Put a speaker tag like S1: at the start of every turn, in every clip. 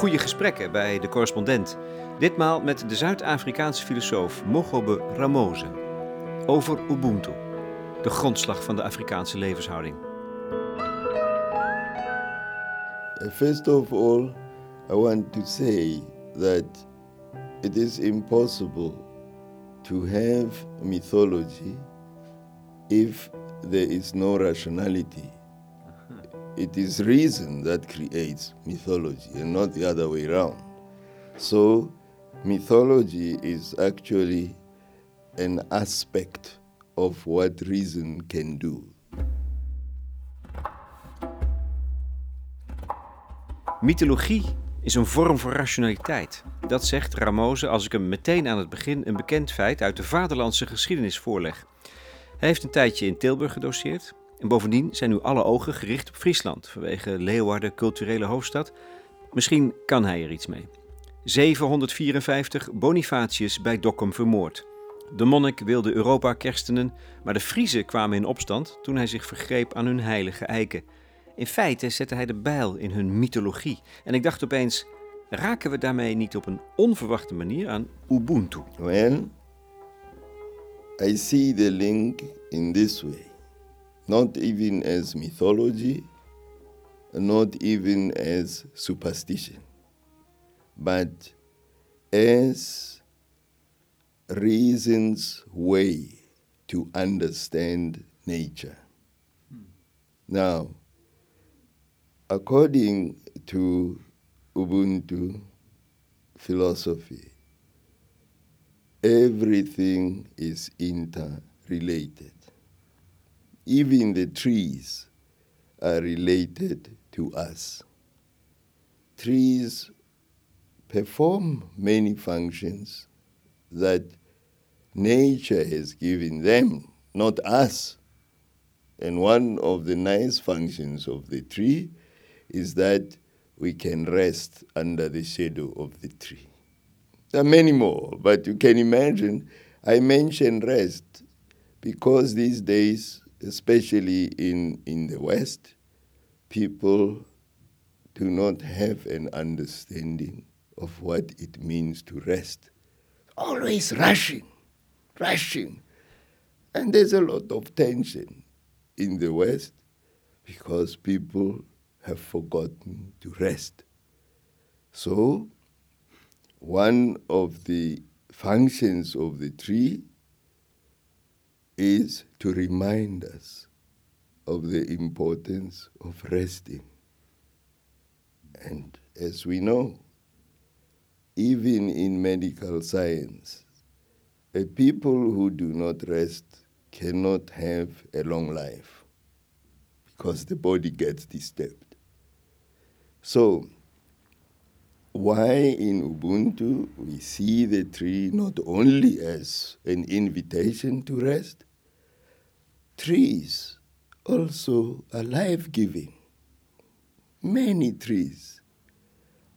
S1: Goede gesprekken bij de correspondent. Ditmaal met de Zuid-Afrikaanse filosoof Mogobe Ramose. Over Ubuntu, de grondslag van de Afrikaanse levenshouding.
S2: First of all, I want to say that it is impossible to have mythology if there is no rationality. It is reason that creates mythology and not the other way around. So, mythology is actually an aspect of what reason can do.
S1: Mythologie is een vorm van rationaliteit. Dat zegt Ramose als ik hem meteen aan het begin een bekend feit uit de vaderlandse geschiedenis voorleg. Hij heeft een tijdje in Tilburg gedoseerd. En bovendien zijn nu alle ogen gericht op Friesland vanwege Leeuwarden, culturele hoofdstad. Misschien kan hij er iets mee. 754 Bonifatius bij Dokkum vermoord. De monnik wilde Europa kerstenen, maar de Friezen kwamen in opstand toen hij zich vergreep aan hun heilige eiken. In feite zette hij de bijl in hun mythologie. En ik dacht opeens, raken we daarmee niet op een onverwachte manier aan Ubuntu?
S2: Well, I see the link in this way. Not even as mythology, not even as superstition, but as reason's way to understand nature. Now, according to Ubuntu philosophy, everything is interrelated. Even the trees are related to us. Trees perform many functions that nature has given them, not us. And one of the nice functions of the tree is that we can rest under the shadow of the tree. There are many more, but you can imagine I mention rest because these days, especially in, in the West, people do not have an understanding of what it means to rest. Always rushing, rushing. And there's a lot of tension in the West because people have forgotten to rest. So, one of the functions of the tree is to remind us of the importance of resting. And as we know, even in medical science, a people who do not rest cannot have a long life because the body gets disturbed. So, why in Ubuntu we see the tree not only as an invitation to rest, trees also are life giving. Many trees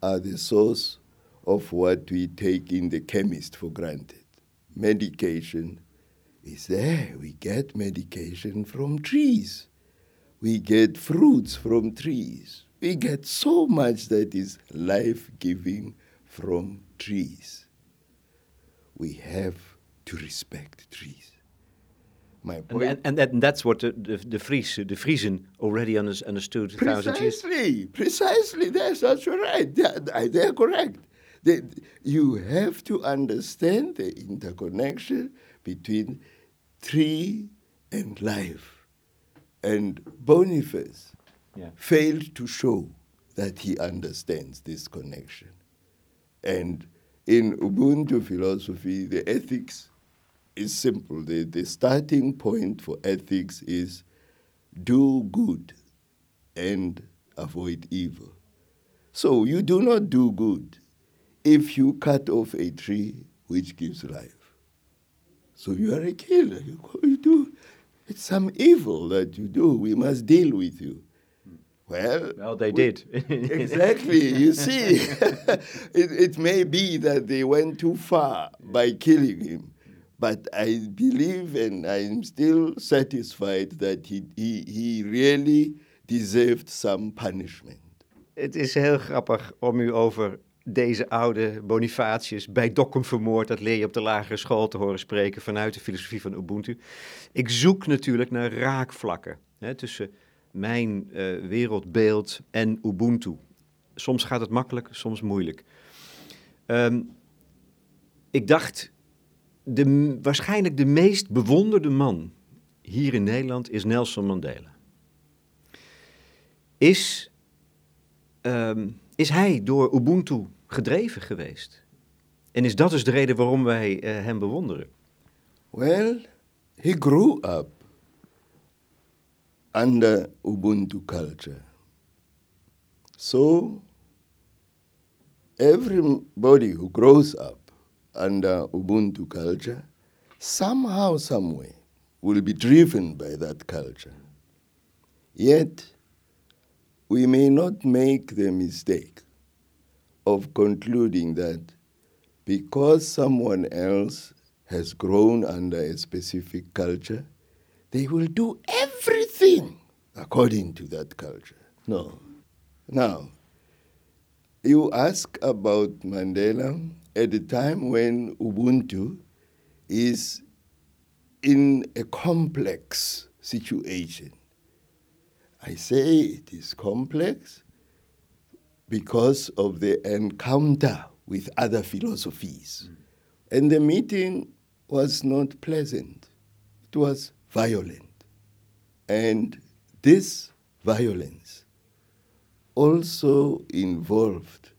S2: are the source of what we take in the chemist for granted. Medication is there. We get medication from trees. We get fruits from trees. We get so much that is life giving from trees. We have to respect trees. My
S1: And,
S2: point.
S1: and, and, and that's what the, the, the, Fries, the Friesen already under, understood a thousand years
S2: Precisely, precisely. That's that's right. They're, they're correct. They, you have to understand the interconnection between tree and life. And Boniface
S1: Yeah.
S2: failed to show that he understands this connection. And in Ubuntu philosophy, the ethics is simple. The, the starting point for ethics is do good and avoid evil. So you do not do good if you cut off a tree which gives life. So you are a killer. You, you do. It's some evil that you do. We must deal with you. Well,
S1: Well, they
S2: we-
S1: did.
S2: exactly. You see, it, it may be that they went too far by killing him, but I believe and I'm still satisfied that he, he, he really deserved some punishment.
S1: het is heel grappig om u over deze oude Bonifatius bij Dokkum vermoord, dat leer je op de lagere school te horen spreken vanuit de filosofie van Ubuntu. Ik zoek natuurlijk naar raakvlakken hè, tussen mijn uh, wereldbeeld en Ubuntu. Soms gaat het makkelijk, soms moeilijk. Um, ik dacht, de, waarschijnlijk de meest bewonderde man hier in Nederland is Nelson Mandela. Is, um, is hij door Ubuntu gedreven geweest? En is dat dus de reden waarom wij uh, hem bewonderen?
S2: Well, he grew up under Ubuntu culture. So, everybody who grows up under Ubuntu culture, somehow, someway, will be driven by that culture. Yet, we may not make the mistake of concluding that because someone else has grown under a specific culture, they will do everything according to that culture. No. Now, you ask about Mandela at a time when Ubuntu is in a complex situation. I say it is complex because of the encounter with other philosophies. Mm. And the meeting was not pleasant, it was violent. And this violence also involved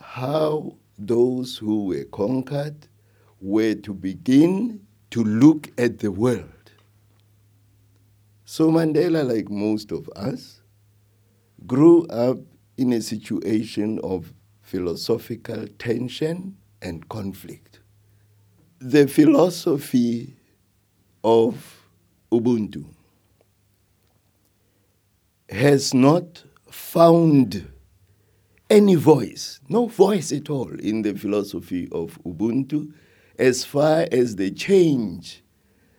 S2: how those who were conquered were to begin to look at the world. So Mandela, like most of us, grew up in a situation of philosophical tension and conflict. The philosophy of Ubuntu has not found any voice, no voice at all in the philosophy of Ubuntu as far as the change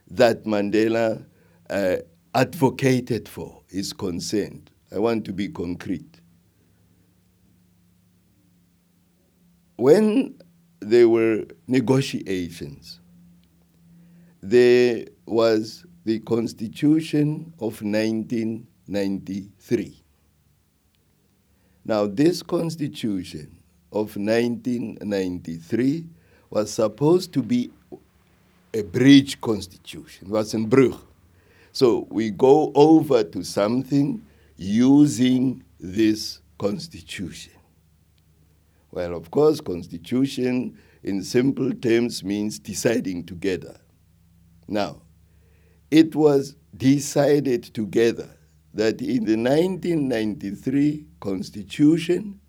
S2: that Mandela uh, advocated for is concerned. I want to be concrete. When there were negotiations, there was the Constitution of 1993. Now, this Constitution of 1993 was supposed to be a bridge constitution, it was in Brugge. So we go over to something using this constitution. Well, of course, constitution in simple terms means deciding together. Now, it was decided together that in the 1993 constitution,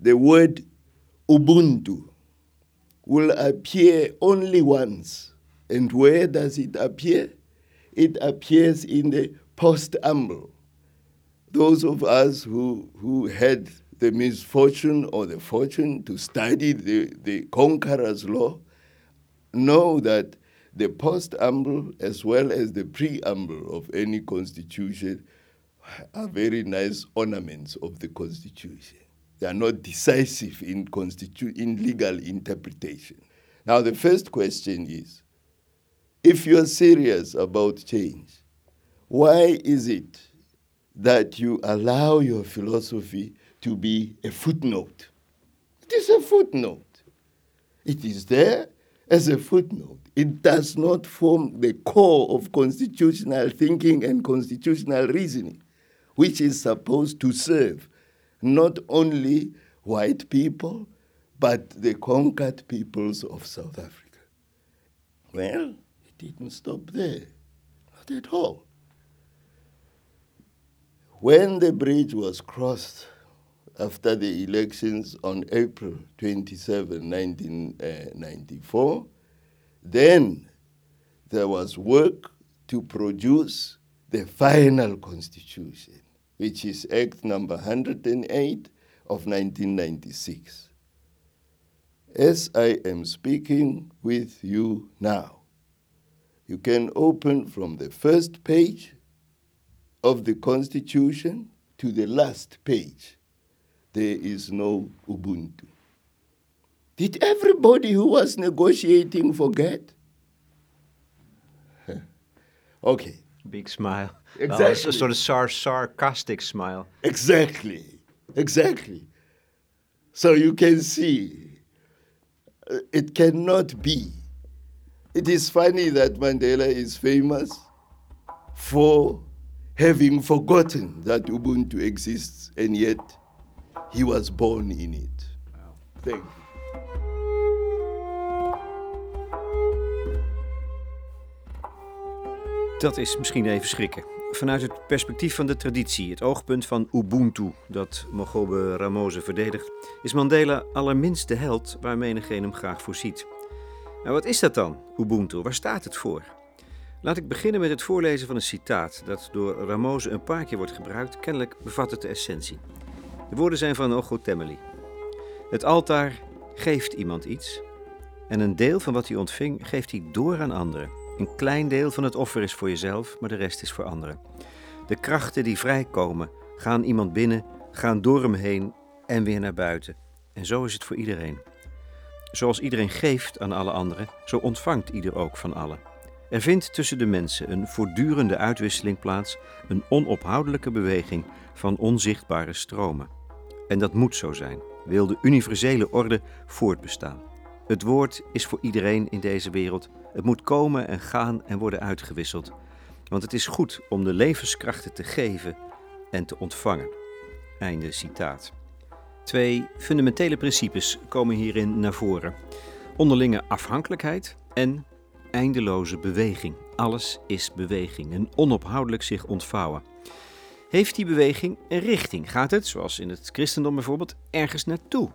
S2: the word Ubuntu will appear only once. And where does it appear? It appears in the postamble. Those of us who, who had the misfortune or the fortune to study the, the conqueror's law know that the postamble as well as the preamble of any constitution are very nice ornaments of the constitution. They are not decisive in, constitu- in legal interpretation. Now, the first question is if you're serious about change, why is it that you allow your philosophy to be a footnote? It is a footnote. It is there as a footnote. It does not form the core of constitutional thinking and constitutional reasoning, which is supposed to serve not only white people, but the conquered peoples of South Africa. Well, it didn't stop there, not at all. When the bridge was crossed after the elections on April 27, 1994, uh, then there was work to produce the final constitution which is Act number 108 of 1996. As I am speaking with you now, you can open from the first page of the Constitution to the last page. there is no Ubuntu. Did everybody who was negotiating forget? okay,
S1: Big smile.
S2: Exactly.
S1: It's a sort of sar- sarcastic smile.
S2: exactly, exactly. So you can see, uh, it cannot be. It is funny that Mandela is famous for having forgotten that Ubuntu exists, and yet he was born in it. Thank you.
S1: Dat is misschien even schrikken. Vanuit het perspectief van de traditie, het oogpunt van Ubuntu, dat Mogobe Ramose verdedigt, is Mandela allerminst de held waar menigeen hem graag voor ziet. Nou, wat is dat dan, Ubuntu? Waar staat het voor? Laat ik beginnen met het voorlezen van een citaat dat door Ramose een paar keer wordt gebruikt. Kennelijk bevat het de essentie. De woorden zijn van Ogo Temmeli. Het altaar geeft iemand iets en een deel van wat hij ontving geeft hij door aan anderen. Een klein deel van het offer is voor jezelf, maar de rest is voor anderen. De krachten die vrijkomen gaan iemand binnen, gaan door hem heen en weer naar buiten. En zo is het voor iedereen. Zoals iedereen geeft aan alle anderen, zo ontvangt ieder ook van allen. Er vindt tussen de mensen een voortdurende uitwisseling plaats, een onophoudelijke beweging van onzichtbare stromen. En dat moet zo zijn, wil de universele orde voortbestaan. Het woord is voor iedereen in deze wereld. Het moet komen en gaan en worden uitgewisseld. Want het is goed om de levenskrachten te geven en te ontvangen. Einde citaat. Twee fundamentele principes komen hierin naar voren: onderlinge afhankelijkheid en eindeloze beweging. Alles is beweging, een onophoudelijk zich ontvouwen. Heeft die beweging een richting? Gaat het, zoals in het christendom bijvoorbeeld, ergens naartoe?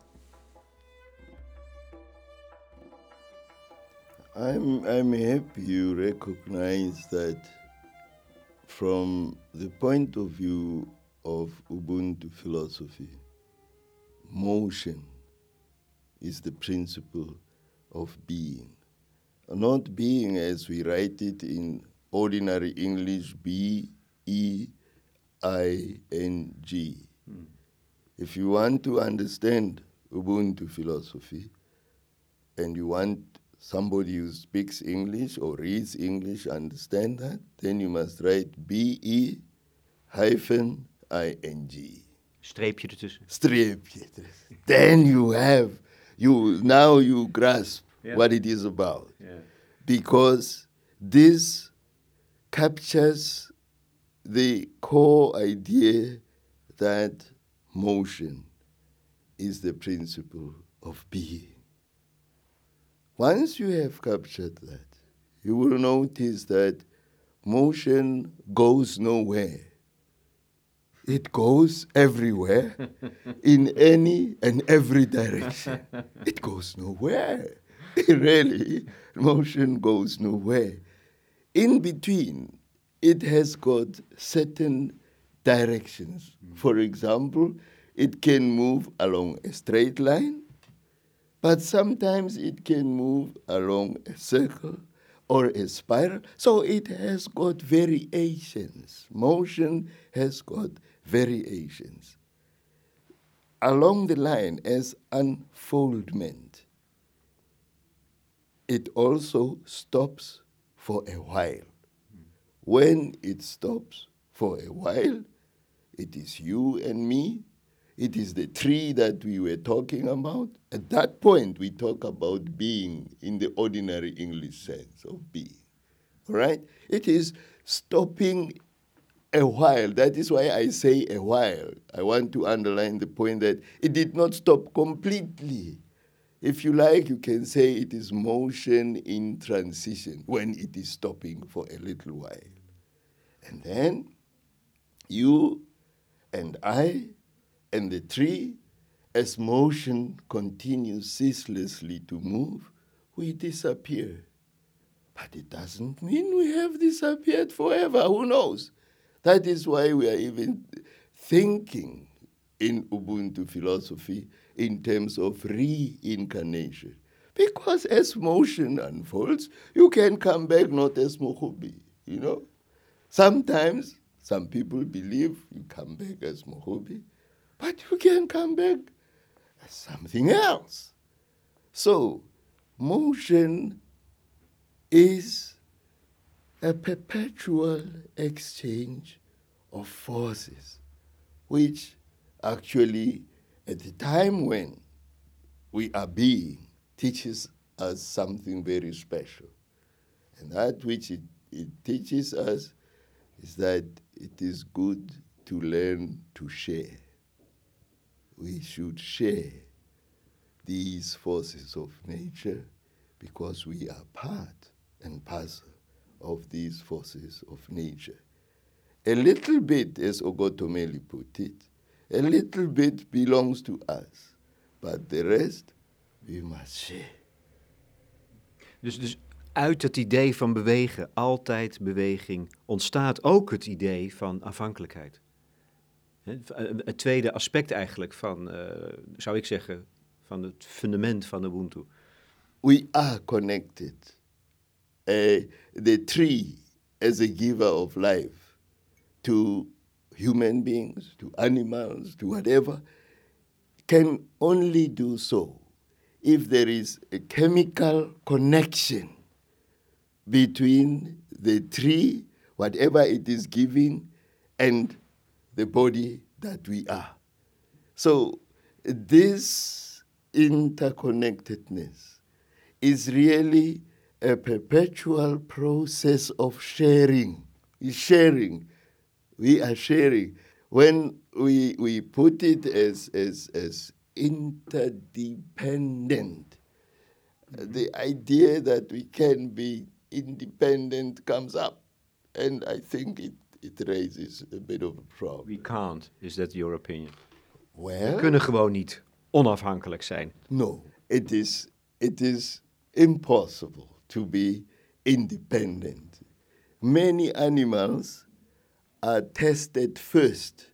S2: I'm, I'm happy you recognize that from the point of view of Ubuntu philosophy, motion is the principle of being. Not being as we write it in ordinary English, B E I N G. If you want to understand Ubuntu philosophy, and you want somebody who speaks English or reads English understand that, then you must write B E hyphen I N G.
S1: Streepje ertussen.
S2: Streepje. then you have you now you grasp
S1: Yeah.
S2: what it is about. Because this captures the core idea that motion is the principle of being. Once you have captured that, you will notice that motion goes nowhere. It goes everywhere in any and every direction. It goes nowhere. really, motion goes nowhere. In between, it has got certain directions. Mm. For example, it can move along a straight line, but sometimes it can move along a circle or a spiral. So it has got variations. Motion has got variations. Along the line as unfoldment, it also stops for a while. When it stops for a while, it is you and me. It is the tree that we were talking about. At that point, we talk about being in the ordinary English sense of being. All right? It is stopping a while. That is why I say a while. I want to underline the point that it did not stop completely. If you like, you can say it is motion in transition when it is stopping for a little while. And then you and I and the tree, as motion continues ceaselessly to move, we disappear. But it doesn't mean we have disappeared forever. Who knows? That is why we are even thinking in Ubuntu philosophy in terms of reincarnation. Because as motion unfolds, you can come back not as Mogobe, you know. Sometimes some people believe you come back as Mogobe, but you can come back as something else. So, motion is a perpetual exchange of forces, which actually, at the time when we are being, teaches us something very special. And that which it, it teaches us is that it is good to learn to share. We should share these forces of nature because we are part and parcel of these forces of nature. A little bit, as Ogotomeli put it, a little bit belongs to us, but the rest we must share.
S1: Dus, dus uit het idee van bewegen, altijd beweging, ontstaat ook het idee van afhankelijkheid. Het tweede aspect eigenlijk van, uh, zou ik zeggen, van het fundament van Ubuntu.
S2: We are connected. Uh, the tree as a giver of life to human beings, to animals, to whatever, can only do so if there is a chemical connection between the tree, whatever it is giving, and the body that we are. So, this interconnectedness is really a perpetual process of sharing. Sharing. We are sharing. When we, we put it as, as, as interdependent, mm-hmm. the idea that we can be independent comes up. And I think it, it raises a bit of a problem.
S1: We can't. Is that your opinion?
S2: Well,
S1: We kunnen gewoon niet onafhankelijk zijn.
S2: no, it is, it is impossible to be independent. Many animals are tested first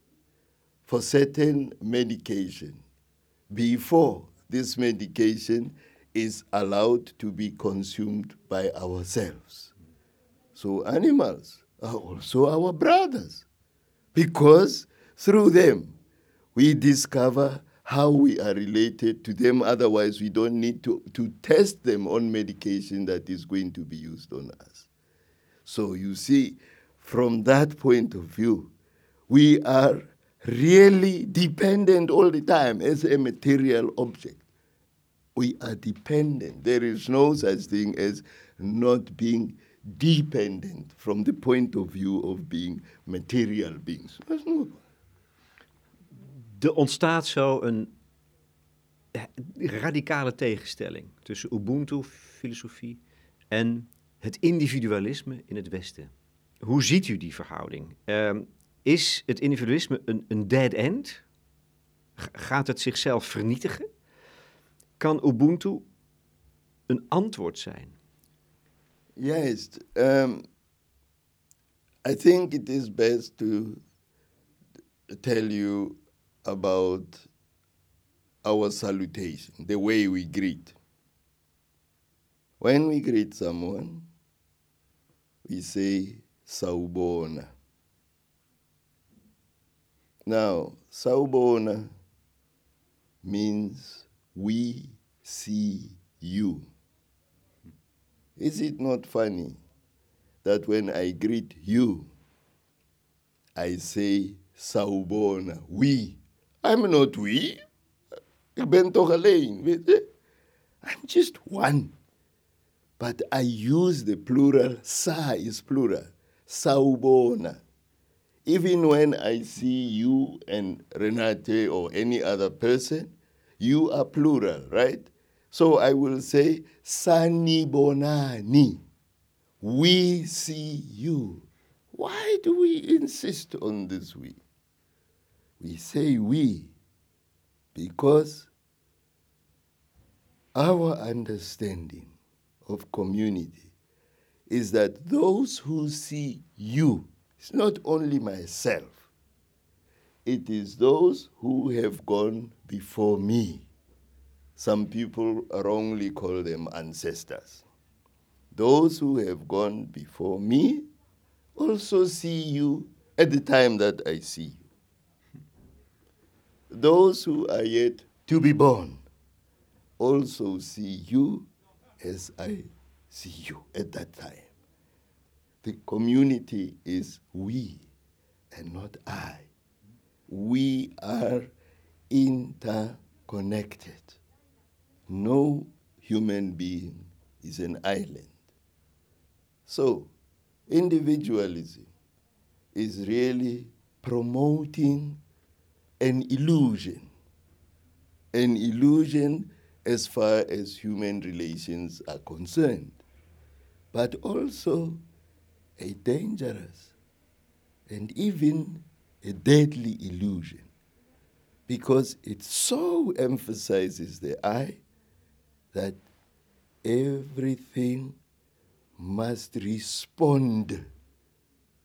S2: for certain medication before this medication is allowed to be consumed by ourselves. So animals Oh, also our brothers because through them we discover how we are related to them. Otherwise, we don't need to, to test them on medication that is going to be used on us. So you see, from that point of view, we are really dependent all the time as a material object. We are dependent. There is no such thing as not being dependent from the point of view of being material beings.
S1: Er ontstaat zo een eh, radicale tegenstelling tussen Ubuntu-filosofie en het individualisme in het Westen. Hoe ziet u die verhouding? Uh, is het individualisme een, een dead end? Gaat het zichzelf vernietigen? Kan Ubuntu een antwoord zijn?
S2: Yes, um, I think it is best to tell you about our salutation, the way we greet. When we greet someone, we say Sawubona. Now, Sawubona means we see you. Is it not funny that when I greet you, I say Sawubona, we? I'm not we. Je? Eh? I'm just one. But I use the plural, sa is plural, Sawubona. Even when I see you and Renate or any other person, you are plural, right? So I will say, Sanibonani. We see you. Why do we insist on this we? We say we because our understanding of community is that those who see you, it's not only myself, it is those who have gone before me. Some people wrongly call them ancestors. Those who have gone before me also see you at the time that I see you. those who are yet to be born also see you as I see you at that time. The community is we and not I. We are interconnected. No human being is an island. So, individualism is really promoting an illusion. An illusion as far as human relations are concerned, but also a dangerous and even a deadly illusion because it so emphasizes the I that everything must respond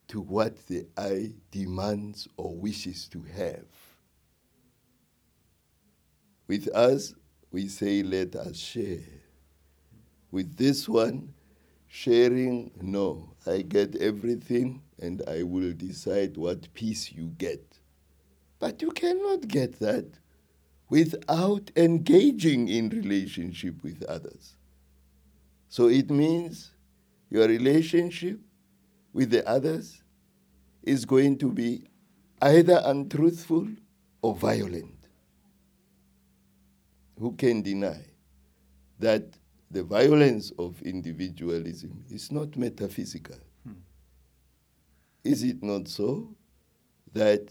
S2: to what the eye demands or wishes to have. With us, we say, let us share. With this one, sharing, no, I get everything and I will decide what piece you get. But you cannot get that without engaging in relationship with others. So it means your relationship with the others is going to be either untruthful or violent. Who can deny that the violence of individualism is not metaphysical? Hmm. Is it not so that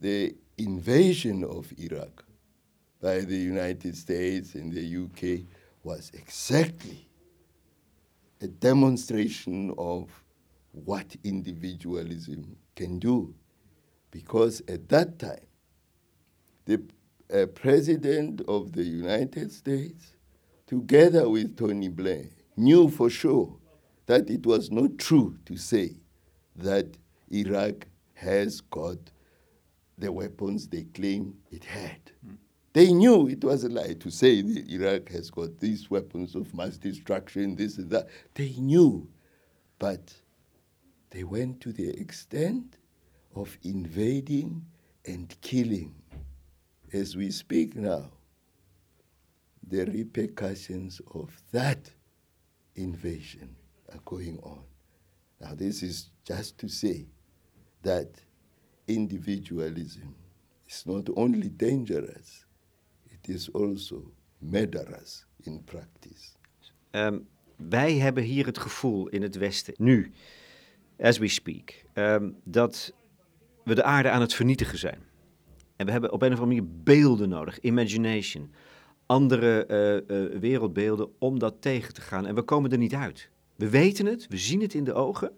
S2: the invasion of Iraq by the United States and the UK was exactly a demonstration of what individualism can do. Because at that time, the uh, President of the United States, together with Tony Blair, knew for sure that it was not true to say that Iraq has got the weapons they claim it had. Mm. They knew it was a lie to say Iraq has got these weapons of mass destruction, this and that. They knew. But they went to the extent of invading and killing. As we speak now, the repercussions of that invasion are going on. Now, this is just to say that individualism is not only dangerous, it is also murderous in practice.
S1: Um, wij hebben hier het gevoel in het Westen, nu, as we speak, um, dat we de aarde aan het vernietigen zijn. En we hebben op een of andere manier beelden nodig, imagination, andere uh, uh, wereldbeelden om dat tegen te gaan. En we komen er niet uit. We weten het, we zien het in de ogen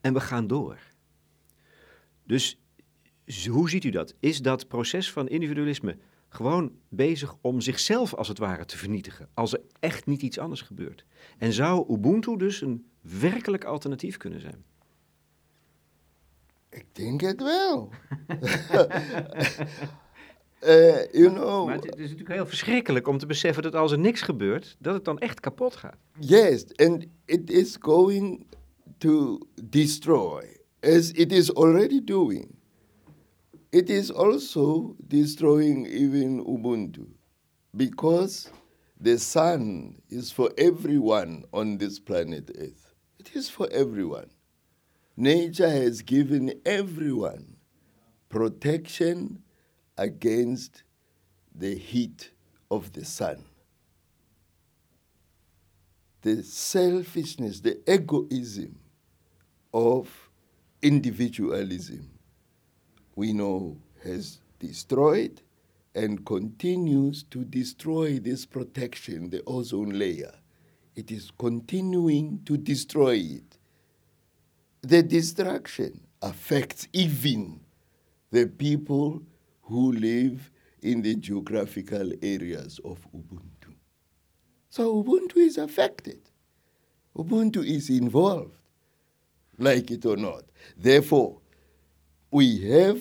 S1: en we gaan door. Dus hoe ziet u dat? Is dat proces van individualisme gewoon bezig om zichzelf als het ware te vernietigen, als er echt niet iets anders gebeurt? En zou Ubuntu dus een werkelijk alternatief kunnen zijn?
S2: Ik denk het wel. uh, you know,
S1: maar het, is natuurlijk heel verschrikkelijk om te beseffen dat als er niks gebeurt, dat het dan echt kapot gaat.
S2: Yes, and it is going to destroy as it is already doing, it is also destroying even Ubuntu because the sun is for everyone on this planet Earth. It is for everyone. Nature has given everyone protection against the heat of the sun. The selfishness, the egoism of individualism, we know, has destroyed and continues to destroy this protection, the ozone layer. It is continuing to destroy it. The destruction affects even the people who live in the geographical areas of Ubuntu. So Ubuntu is affected. Ubuntu is involved like it or not. Therefore, we have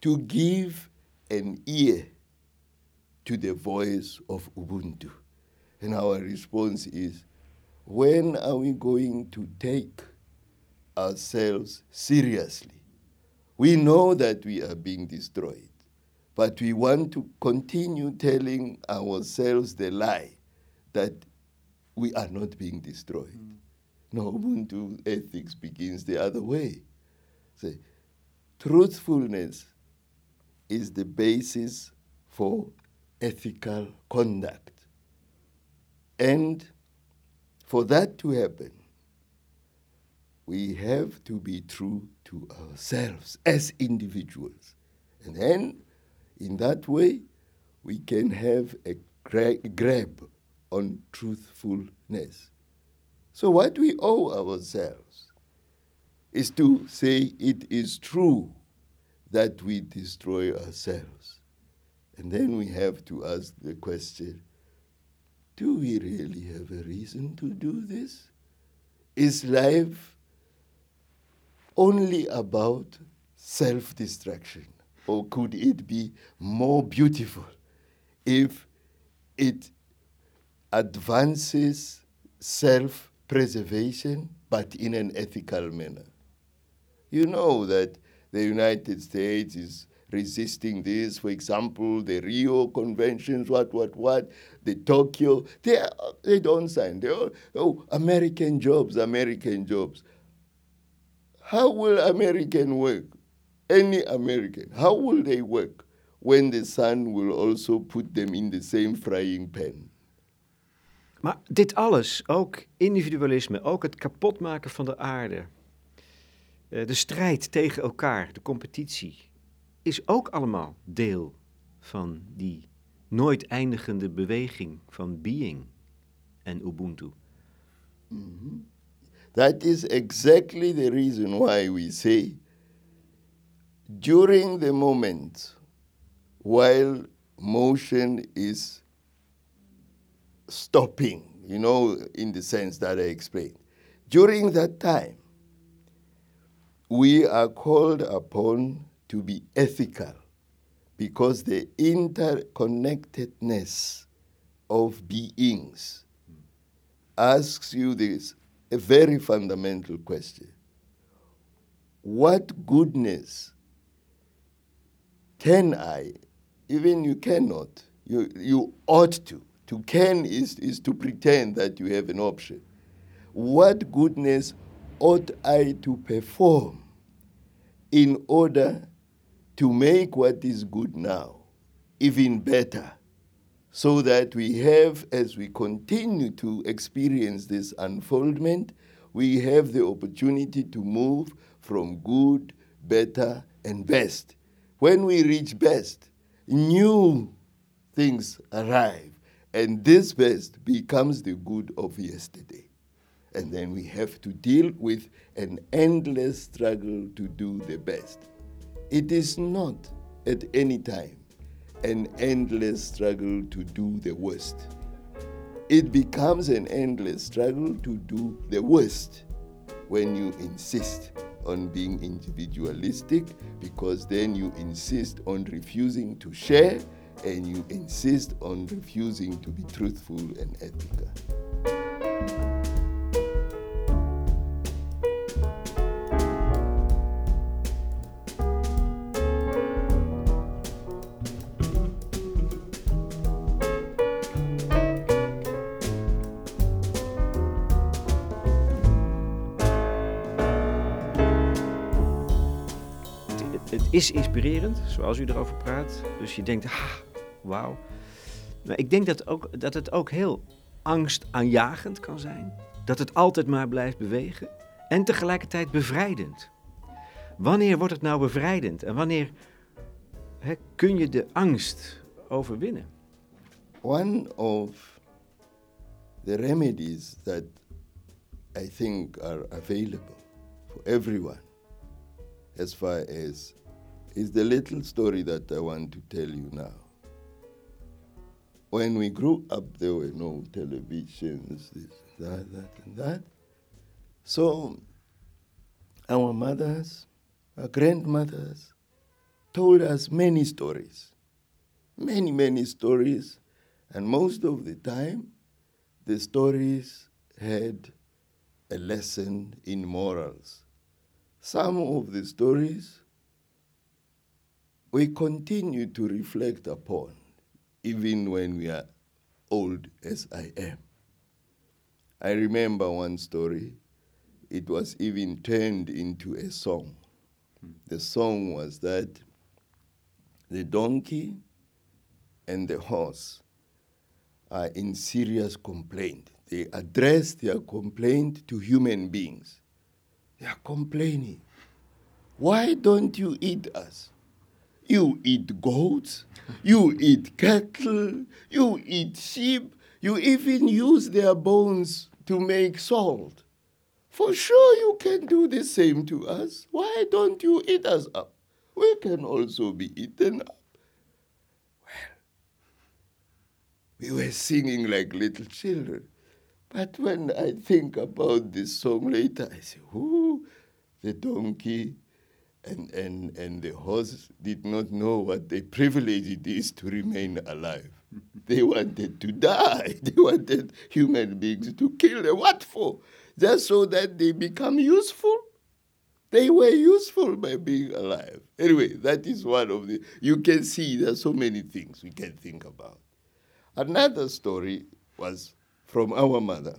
S2: to give an ear to the voice of Ubuntu. And our response is when are we going to take ourselves seriously? We know that we are being destroyed. But we want to continue telling ourselves the lie that we are not being destroyed. Mm. No, Ubuntu ethics begins the other way. Say, truthfulness is the basis for ethical conduct. And for that to happen, we have to be true to ourselves as individuals. And then, in that way, we can have a gra- grab on truthfulness. So, what we owe ourselves is to say it is true that we destroy ourselves. And then we have to ask the question do we really have a reason to do this? Is life only about self destruction? Or could it be more beautiful if it advances self preservation but in an ethical manner? You know that the United States is resisting this. For example, the Rio conventions, what, what, what, the Kyoto, they, they don't sign. They all, oh, American jobs, American jobs. How will American work? Any American, how will they work when the sun will also put them in the same frying pan?
S1: Maar dit alles, ook individualisme, ook het kapotmaken van de aarde, de strijd tegen elkaar, de competitie, is ook allemaal deel van die nooit eindigende beweging van being en Ubuntu.
S2: That is exactly the reason why we say during the moment while motion is stopping, you know, in the sense that I explained, during that time, we are called upon to be ethical because the interconnectedness of beings asks you this a very fundamental question What goodness can I, even you cannot, you, you ought to. To can is, is to pretend that you have an option. What goodness ought I to perform in order to make what is good now even better? so that we have, as we continue to experience this unfoldment, we have the opportunity to move from good, better, and best. When we reach best, new things arrive, and this best becomes the good of yesterday. And then we have to deal with an endless struggle to do the best. It is not at any time an endless struggle to do the worst. It becomes an endless struggle to do the worst when you insist on being individualistic because then you insist on refusing to share and you insist on refusing to be truthful and ethical.
S1: Is inspirerend, zoals u erover praat. Dus je denkt, ah, wauw. Maar ik denk dat, ook, dat het ook heel angstaanjagend kan zijn. Dat het altijd maar blijft bewegen. En tegelijkertijd bevrijdend. Wanneer wordt het nou bevrijdend? En wanneer kun je de angst overwinnen?
S2: One of the remedies that I think are available for everyone, as far as is the little story that I want to tell you now. When we grew up, there were no televisions, this, that, that, and that. So, our mothers, our grandmothers, told us many stories, many, many stories, and most of the time, the stories had a lesson in morals. Some of the stories we continue to reflect upon, even when we are old as I am. I remember one story, it was even turned into a song. The song was that the donkey and the horse are in serious complaint. They address their complaint to human beings. They are complaining. Why don't you eat us? You eat goats, you eat cattle, you eat sheep, you even use their bones to make salt. For sure, you can do the same to us. Why don't you eat us up? We can also be eaten up. Well, we were singing like little children. But when I think about this song later, I say, Ooh, the donkey and, and, and the horse did not know what a privilege it is to remain alive. they wanted to die. They wanted human beings to kill them. What for? Just so that they become useful? They were useful by being alive. Anyway, that is one of the. You can see there are so many things we can think about. Another story was from our mother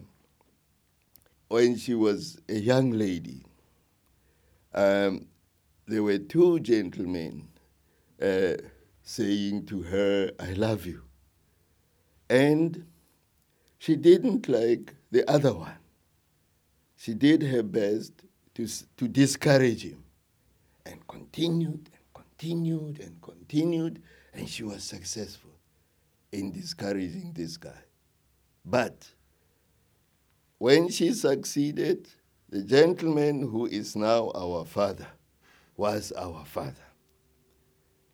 S2: when she was a young lady. Um, there were two gentlemen uh, saying to her, I love you. And she didn't like the other one. She did her best to, to discourage him and continued and continued and continued, and she was successful in discouraging this guy. But when she succeeded, the gentleman who is now our father was our father.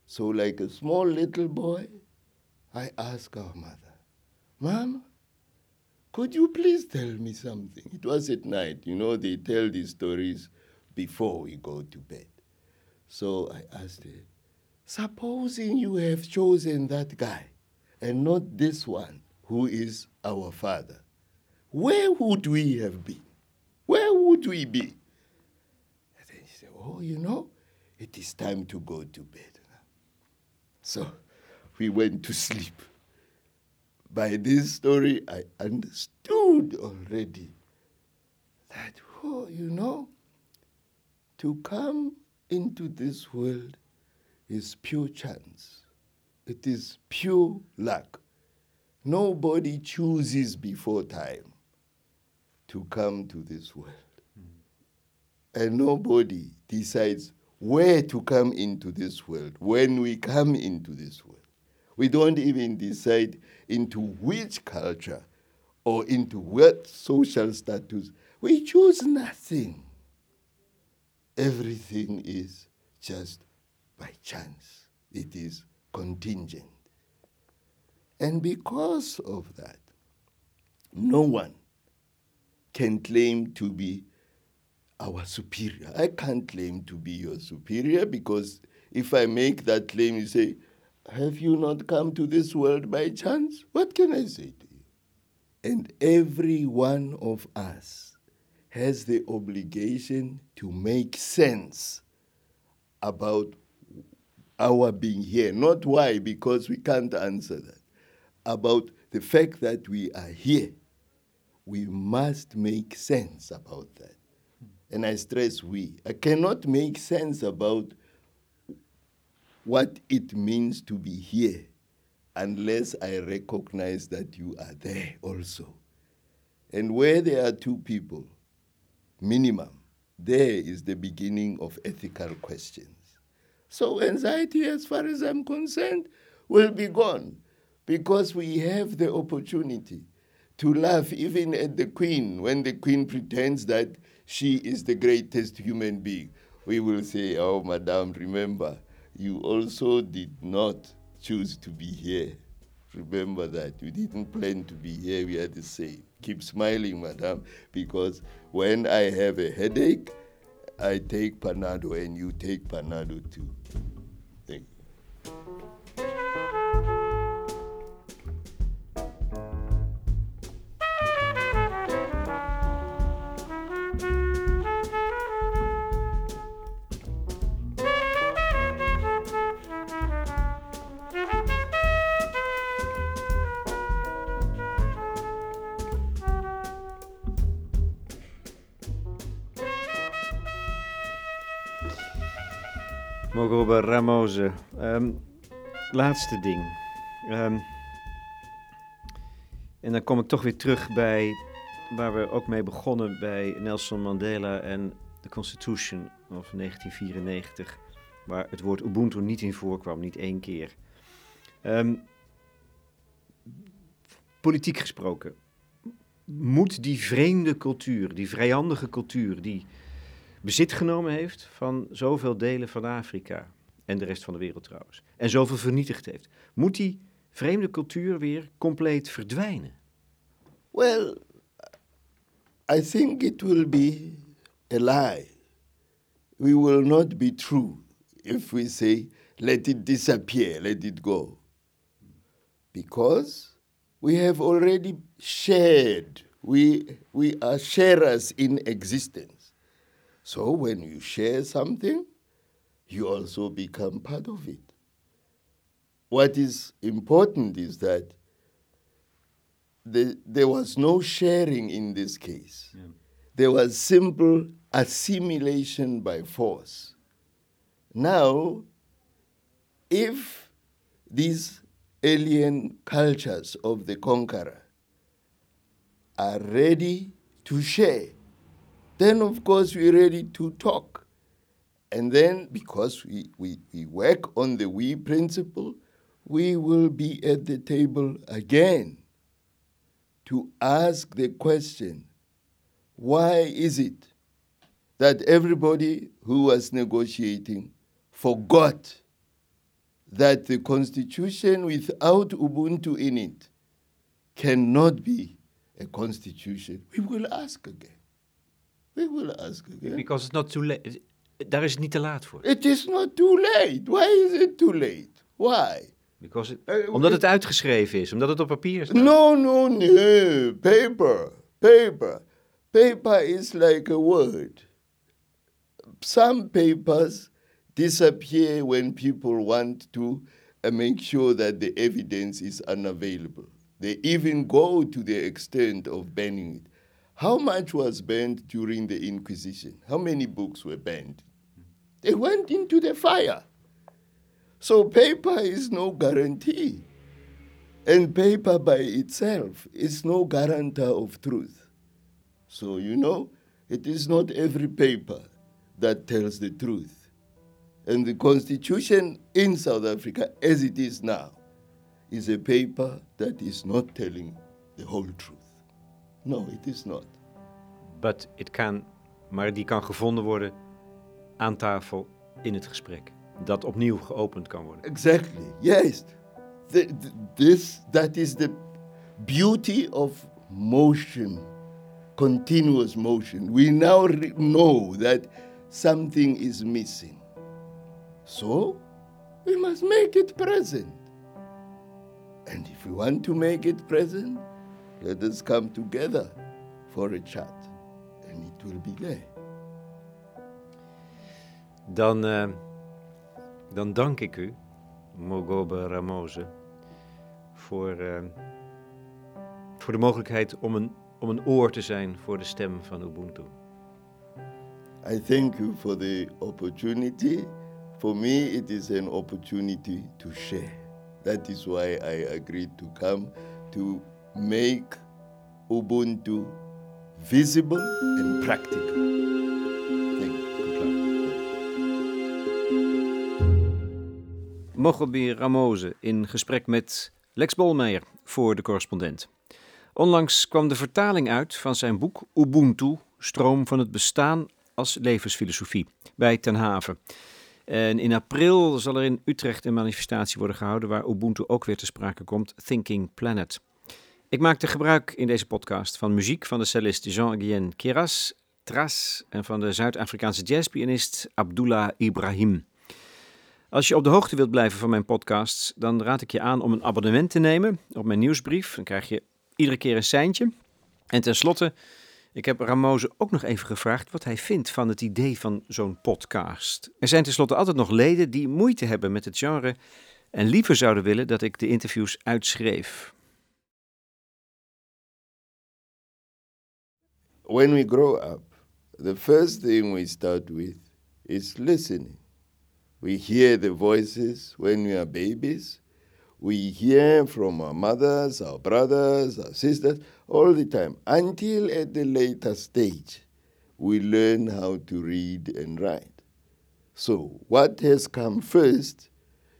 S2: So, like a small little boy, I asked our mother, Mom, could you please tell me something? It was at night. You know, they tell these stories before we go to bed. So I asked her, Supposing you have chosen that guy and not this one who is our father, where would we have been? Where would we be? And then she said, Oh, you know, it is time to go to bed. So we went to sleep. By this story, I understood already that, oh, you know, to come into this world is pure chance. It is pure luck. Nobody chooses before time to come to this world. Hmm. And nobody decides where to come into this world when we come into this world. We don't even decide into which culture or into what social status. We choose nothing. Everything is just by chance, it is contingent. And because of that, no one can claim to be our superior. I can't claim to be your superior because if I make that claim, you say, Have you not come to this world by chance? What can I say to you? And every one of us has the obligation to make sense about our being here. Not why, because we can't answer that. About the fact that we are here. We must make sense about that. And I stress we. I cannot make sense about what it means to be here unless I recognize that you are there also. And where there are two people, minimum, there is the beginning of ethical questions. So, anxiety, as far as I'm concerned, will be gone because we have the opportunity to laugh even at the queen when the queen pretends that she is the greatest human being. We will say, Oh, madam, remember, you also did not choose to be here. Remember that. You didn't plan to be here. We are the same. Keep smiling, madam, because when I have a headache, I take Panado and you take Panado too.
S1: Ehm, laatste ding. Ehm, en dan kom ik toch weer terug bij waar we ook mee begonnen bij Nelson Mandela en de Constitution of 1994, waar het woord Ubuntu niet in voorkwam, niet één keer. Ehm, politiek gesproken, moet die vreemde cultuur, die vijandige cultuur, die bezit genomen heeft van zoveel delen van Afrika en de rest van de wereld trouwens, en zoveel vernietigd heeft, moet die vreemde cultuur weer compleet verdwijnen?
S2: Well, I think it will be a lie. We will not be true if we say, let it disappear, let it go. Because we have already shared, we, we are sharers in existence. So when you share something, you also become part of it. What is important is that the, there was no sharing in this case.
S1: Yeah.
S2: There was simple assimilation by force. Now, if these alien cultures of the conqueror are ready to share, then of course we're ready to talk. And then, because we, we, we work on the we principle, we will be at the table again to ask the question why is it that everybody who was negotiating forgot that the constitution without Ubuntu in it cannot be a constitution? We will ask again. We will ask again.
S1: Because it's not too late. Daar is het niet te laat voor.
S2: It is not too late. Why is it too late? Why?
S1: Because it-
S2: Eh,
S1: omdat het uitgeschreven is, omdat het op papier staat.
S2: No, no, no. Paper. Paper. Paper is like a word. Some papers disappear when people want to uh, make sure that the evidence is unavailable. They even go to the extent of banning it. How much was banned during the Inquisition? How many books were banned? They went into the fire. So paper is no guarantee. And paper by itself is no guarantor of truth. So, you know, it is not every paper that tells the truth. And the constitution in South Africa, as it is now, is a paper that is not telling the whole truth. No, it is not.
S1: But it can, maar die kan gevonden worden aan tafel in het gesprek. Dat opnieuw geopend kan worden.
S2: Exactly. Yes. This that is the beauty of motion, continuous motion. We now know that something is missing. So we must make it present. And if we want to make it present, let us come together for a chat, and it will be there.
S1: Dan, eh, dan dank ik u, Mogobe Ramose, voor, eh, voor de mogelijkheid om een, om een oor te zijn voor de stem van Ubuntu.
S2: I thank you for the opportunity. For me, it is an opportunity to share. That is why I agreed to come to make Ubuntu visible and practical.
S1: Mogobe Ramose in gesprek met Lex Bolmeijer voor de correspondent. Onlangs kwam de vertaling uit van zijn boek Ubuntu, Stroom van het Bestaan als levensfilosofie, bij Ten Haven. En in april zal er in Utrecht een manifestatie worden gehouden waar Ubuntu ook weer te sprake komt, Thinking Planet. Ik maakte gebruik in deze podcast van muziek van de cellist Jean-Guyen Keras, Tras en van de Zuid-Afrikaanse jazzpianist Abdullah Ibrahim. Als je op de hoogte wilt blijven van mijn podcasts, dan raad ik je aan om een abonnement te nemen op mijn nieuwsbrief. Dan krijg je iedere keer een seintje. En tenslotte, ik heb Ramose ook nog even gevraagd wat hij vindt van het idee van zo'n podcast. Er zijn tenslotte altijd nog leden die moeite hebben met het genre en liever zouden willen dat ik de interviews uitschreef.
S2: When we grow up, the first thing we start with is listening. We hear the voices when we are babies. We hear from our mothers, our brothers, our sisters all the time until at the later stage we learn how to read and write. So, what has come first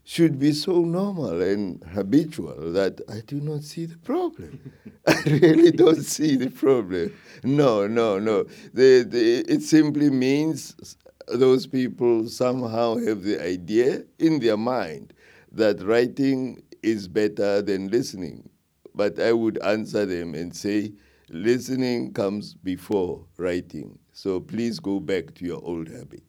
S2: should be so normal and habitual that I do not see the problem. I really don't see the problem. No, no, no. The, the, it simply means those people somehow have the idea in their mind that writing is better than listening. But I would answer them and say, listening comes before writing. So please go back to your old habit.